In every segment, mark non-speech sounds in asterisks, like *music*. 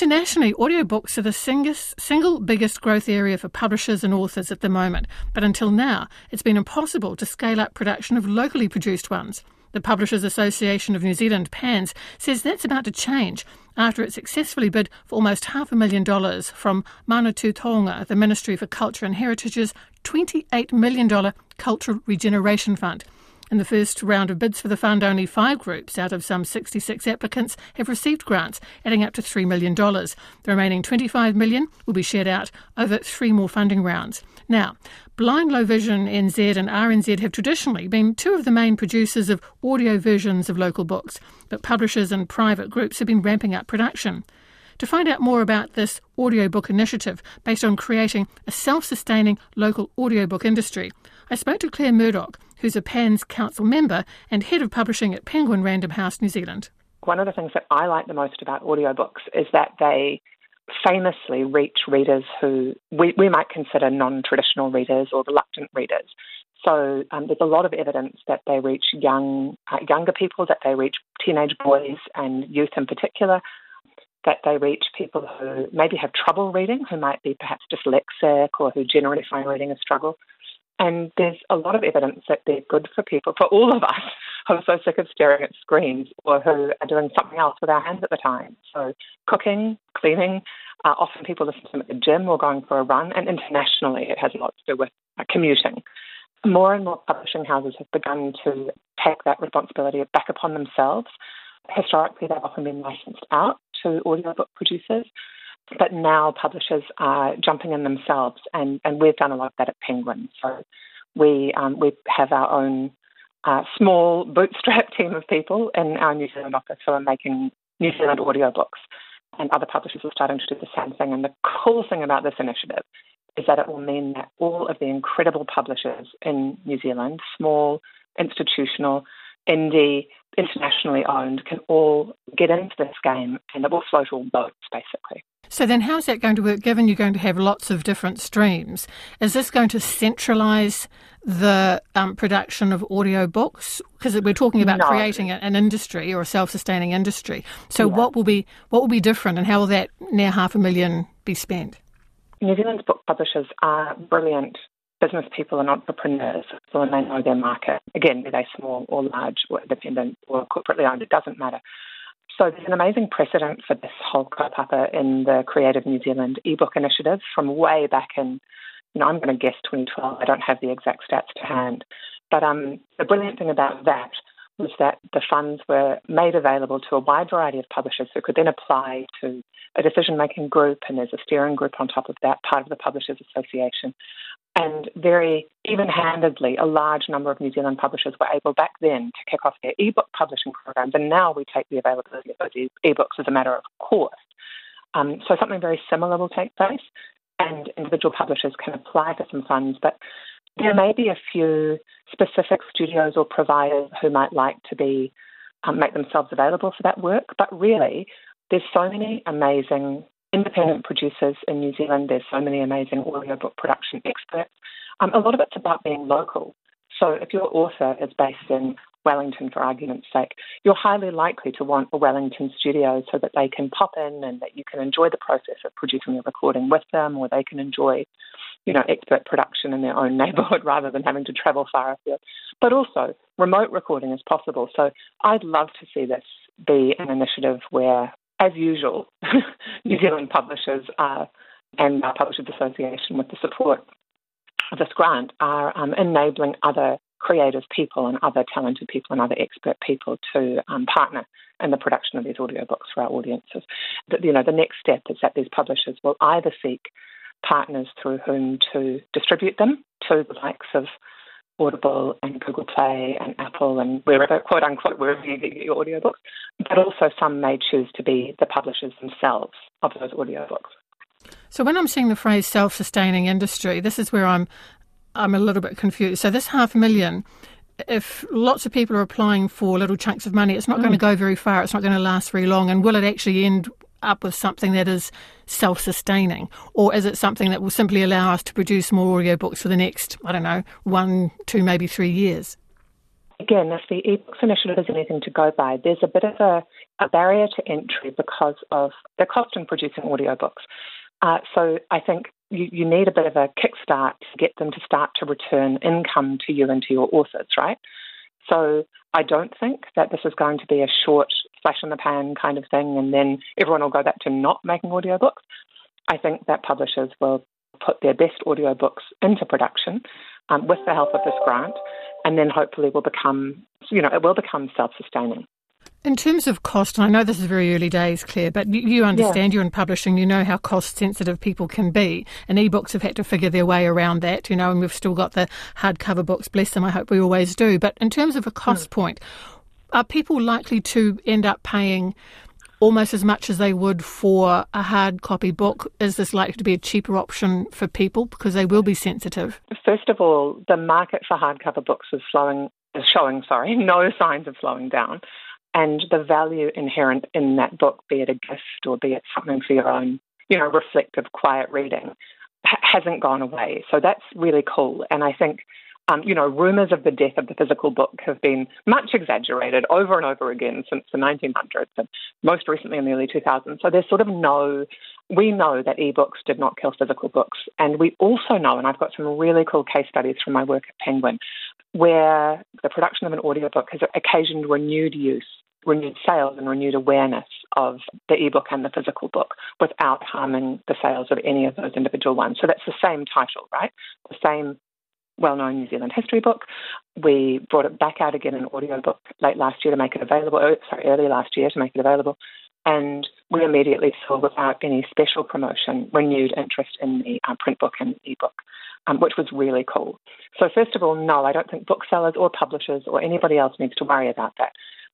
Internationally, audiobooks are the single biggest growth area for publishers and authors at the moment, but until now, it's been impossible to scale up production of locally produced ones. The Publishers Association of New Zealand, PANZ, says that's about to change after it successfully bid for almost half a million dollars from Manatu Taonga, the Ministry for Culture and Heritage's $28 million Cultural Regeneration Fund. In the first round of bids for the fund, only five groups out of some 66 applicants have received grants, adding up to $3 million. The remaining 25 million will be shared out over three more funding rounds. Now, Blind Low Vision NZ and RNZ have traditionally been two of the main producers of audio versions of local books, but publishers and private groups have been ramping up production. To find out more about this audiobook initiative based on creating a self sustaining local audiobook industry, I spoke to Claire Murdoch, who's a PANZ Council member and head of publishing at Penguin Random House New Zealand. One of the things that I like the most about audiobooks is that they famously reach readers who we, we might consider non traditional readers or reluctant readers. So um, there's a lot of evidence that they reach young, uh, younger people, that they reach teenage boys and youth in particular, that they reach people who maybe have trouble reading, who might be perhaps dyslexic or who generally find reading a struggle. And there's a lot of evidence that they're good for people, for all of us who are so sick of staring at screens or who are doing something else with our hands at the time. So, cooking, cleaning, uh, often people listen to them at the gym or going for a run, and internationally it has a lot to do with uh, commuting. More and more publishing houses have begun to take that responsibility back upon themselves. Historically, they've often been licensed out to audiobook producers, but now publishers are jumping in themselves, and, and we've done a lot of that at Penguin. So we um, we have our own uh, small bootstrap *laughs* team of people in our New Zealand office who are making New Zealand audiobooks, and other publishers are starting to do the same thing. And the cool thing about this initiative is that it will mean that all of the incredible publishers in New Zealand, small, institutional, indie, internationally owned, can all get into this game, and it will float all boats basically. So then, how's that going to work? Given you're going to have lots of different streams, is this going to centralise the um, production of audiobooks? Because we're talking about no. creating an industry or a self-sustaining industry. So, yeah. what will be what will be different, and how will that near half a million be spent? New Zealand's book publishers are brilliant business people and entrepreneurs, so when they know their market. Again, be they small or large or independent or corporately owned, it doesn't matter. So there's an amazing precedent for this whole kaupapa in the Creative New Zealand ebook initiative from way back in, you know, I'm going to guess 2012. I don't have the exact stats to hand. But um, the brilliant thing about that was that the funds were made available to a wide variety of publishers who could then apply to a decision making group, and there's a steering group on top of that, part of the Publishers Association. And very even handedly, a large number of New Zealand publishers were able back then to kick off their ebook publishing programs. And now we take the availability of those ebooks as a matter of course. Um, so something very similar will take place, and individual publishers can apply for some funds. But there may be a few specific studios or providers who might like to be um, make themselves available for that work. But really, there's so many amazing independent producers in New Zealand. There's so many amazing audiobook production experts. Um, a lot of it's about being local. So if your author is based in Wellington, for argument's sake, you're highly likely to want a Wellington studio so that they can pop in and that you can enjoy the process of producing a recording with them, or they can enjoy, you know, expert production in their own neighbourhood *laughs* rather than having to travel far afield. But also, remote recording is possible. So I'd love to see this be an initiative where as usual, *laughs* New Zealand publishers are, and our Publishers Association, with the support of this grant, are um, enabling other creative people and other talented people and other expert people to um, partner in the production of these audiobooks for our audiences. But, you know, the next step is that these publishers will either seek partners through whom to distribute them to the likes of Audible and Google Play and Apple and wherever, quote unquote, wherever you get your audiobooks. But also some may choose to be the publishers themselves of those audiobooks. So when I'm seeing the phrase self-sustaining industry, this is where I'm I'm a little bit confused. So this half million, if lots of people are applying for little chunks of money, it's not mm. going to go very far. It's not going to last very long. And will it actually end up with something that is self sustaining? Or is it something that will simply allow us to produce more audiobooks for the next, I don't know, one, two, maybe three years? Again, if the eBooks initiative is anything to go by, there's a bit of a a barrier to entry because of the cost in producing audiobooks. Uh, so I think you, you need a bit of a kickstart to get them to start to return income to you and to your authors, right? So I don't think that this is going to be a short flash in the pan kind of thing and then everyone will go back to not making audiobooks. I think that publishers will put their best audiobooks into production um, with the help of this grant and then hopefully will become, you know, it will become self-sustaining. In terms of cost, and I know this is very early days, Claire, but you understand yeah. you're in publishing, you know how cost sensitive people can be. And ebooks have had to figure their way around that, you know, and we've still got the hardcover books, bless them, I hope we always do. But in terms of a cost mm. point, are people likely to end up paying almost as much as they would for a hard copy book? Is this likely to be a cheaper option for people because they will be sensitive? First of all, the market for hardcover books is slowing is showing, sorry, *laughs* no signs of slowing down and the value inherent in that book, be it a gift or be it something for your own, you know, reflective, quiet reading, ha- hasn't gone away. So that's really cool. And I think, um, you know, rumours of the death of the physical book have been much exaggerated over and over again since the 1900s and most recently in the early 2000s. So there's sort of no, we know that ebooks did not kill physical books. And we also know, and I've got some really cool case studies from my work at Penguin, where the production of an audiobook has occasioned renewed use renewed sales and renewed awareness of the ebook and the physical book without harming the sales of any of those individual ones. So that's the same title, right? The same well known New Zealand history book. We brought it back out again in audiobook late last year to make it available, sorry, early last year to make it available. And we immediately saw, without any special promotion, renewed interest in the uh, print book and ebook, um, which was really cool. So, first of all, no, I don't think booksellers or publishers or anybody else needs to worry about that.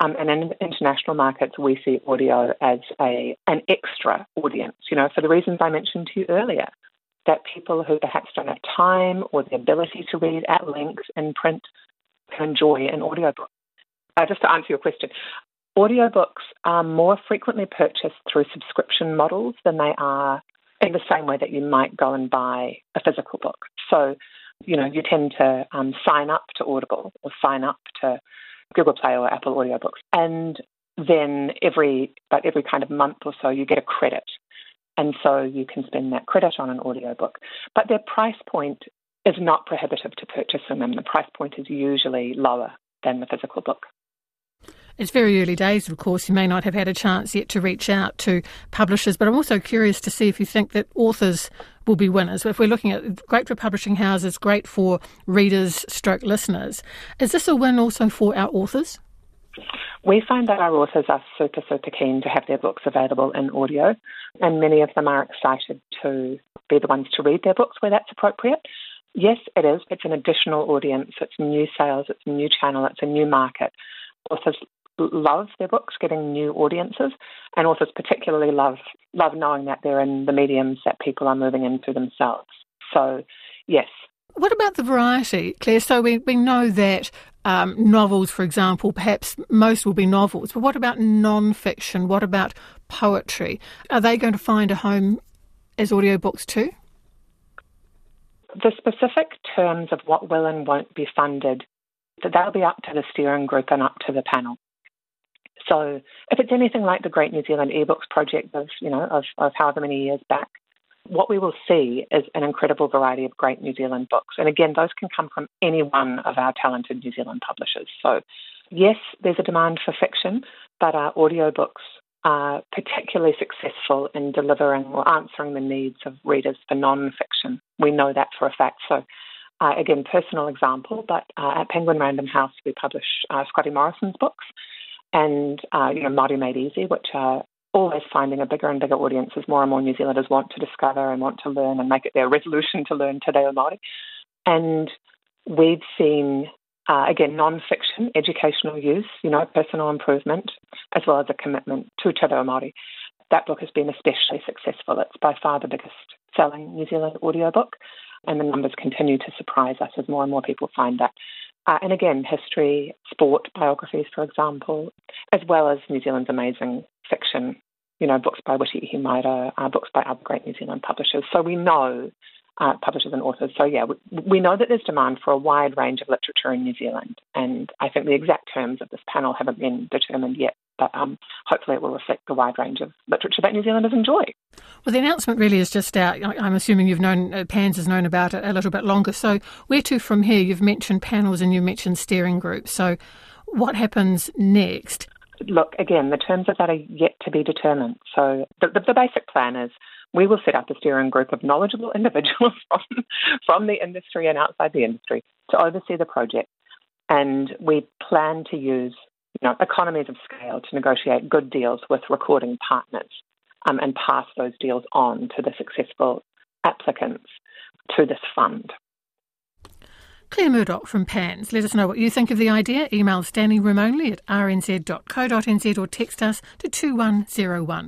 Um, and in international markets, we see audio as a an extra audience. You know, for the reasons I mentioned to you earlier, that people who perhaps don't have time or the ability to read at length in print can enjoy an audiobook. Uh, just to answer your question, audiobooks are more frequently purchased through subscription models than they are in the same way that you might go and buy a physical book. So, you know, you tend to um, sign up to Audible or sign up to Google Play or Apple audiobooks. And then every about every kind of month or so you get a credit. And so you can spend that credit on an audiobook. But their price point is not prohibitive to purchasing them. The price point is usually lower than the physical book. It's very early days, of course. You may not have had a chance yet to reach out to publishers, but I'm also curious to see if you think that authors will be winners. If we're looking at great for publishing houses, great for readers, stroke listeners, is this a win also for our authors? We find that our authors are super, super keen to have their books available in audio, and many of them are excited to be the ones to read their books where that's appropriate. Yes, it is. It's an additional audience. It's new sales. It's a new channel. It's a new market. Authors love their books, getting new audiences, and authors particularly love love knowing that they're in the mediums that people are moving into themselves. So, yes. What about the variety, Claire? So we, we know that um, novels, for example, perhaps most will be novels, but what about non-fiction? What about poetry? Are they going to find a home as audiobooks too? The specific terms of what will and won't be funded, that'll be up to the steering group and up to the panel. So if it's anything like the Great New Zealand eBooks project of, you know, of, of however many years back, what we will see is an incredible variety of great New Zealand books. And again, those can come from any one of our talented New Zealand publishers. So yes, there's a demand for fiction, but our audiobooks are particularly successful in delivering or answering the needs of readers for non-fiction. We know that for a fact. So uh, again, personal example, but uh, at Penguin Random House, we publish uh, Scotty Morrison's books and uh, you know Māori Made Easy, which are always finding a bigger and bigger audience as more and more New Zealanders want to discover and want to learn and make it their resolution to learn Te Reo Māori. And we've seen, uh, again, non-fiction, educational use, you know, personal improvement, as well as a commitment to Te Reo Māori. That book has been especially successful. It's by far the biggest selling New Zealand audiobook, and the numbers continue to surprise us as more and more people find that. Uh, and again, history, sport biographies, for example, as well as New Zealand's amazing fiction, you know, books by Witi Ihimaera, uh, books by other great New Zealand publishers. So we know uh, publishers and authors. So, yeah, we, we, know that there's demand for a wide range of literature in New Zealand. And I think the exact terms of this panel haven't been determined yet, but um, hopefully it will reflect the wide range of literature that New Zealanders enjoy. Well, the announcement really is just out. I'm assuming you've known, uh, PANZ has known about it a little bit longer. So, where to from here? You've mentioned panels and you mentioned steering groups. So, what happens next? Look, again, the terms of that are yet to be determined. So, the, the, the basic plan is we will set up a steering group of knowledgeable *laughs* individuals from, from the industry and outside the industry to oversee the project. And we plan to use you know, economies of scale to negotiate good deals with recording partners um, and pass those deals on to the successful applicants to this fund. Claire Murdoch from PANZ. Let us know what you think of the idea. Email Standing Room only at rnz.co.nz or text us to 2101.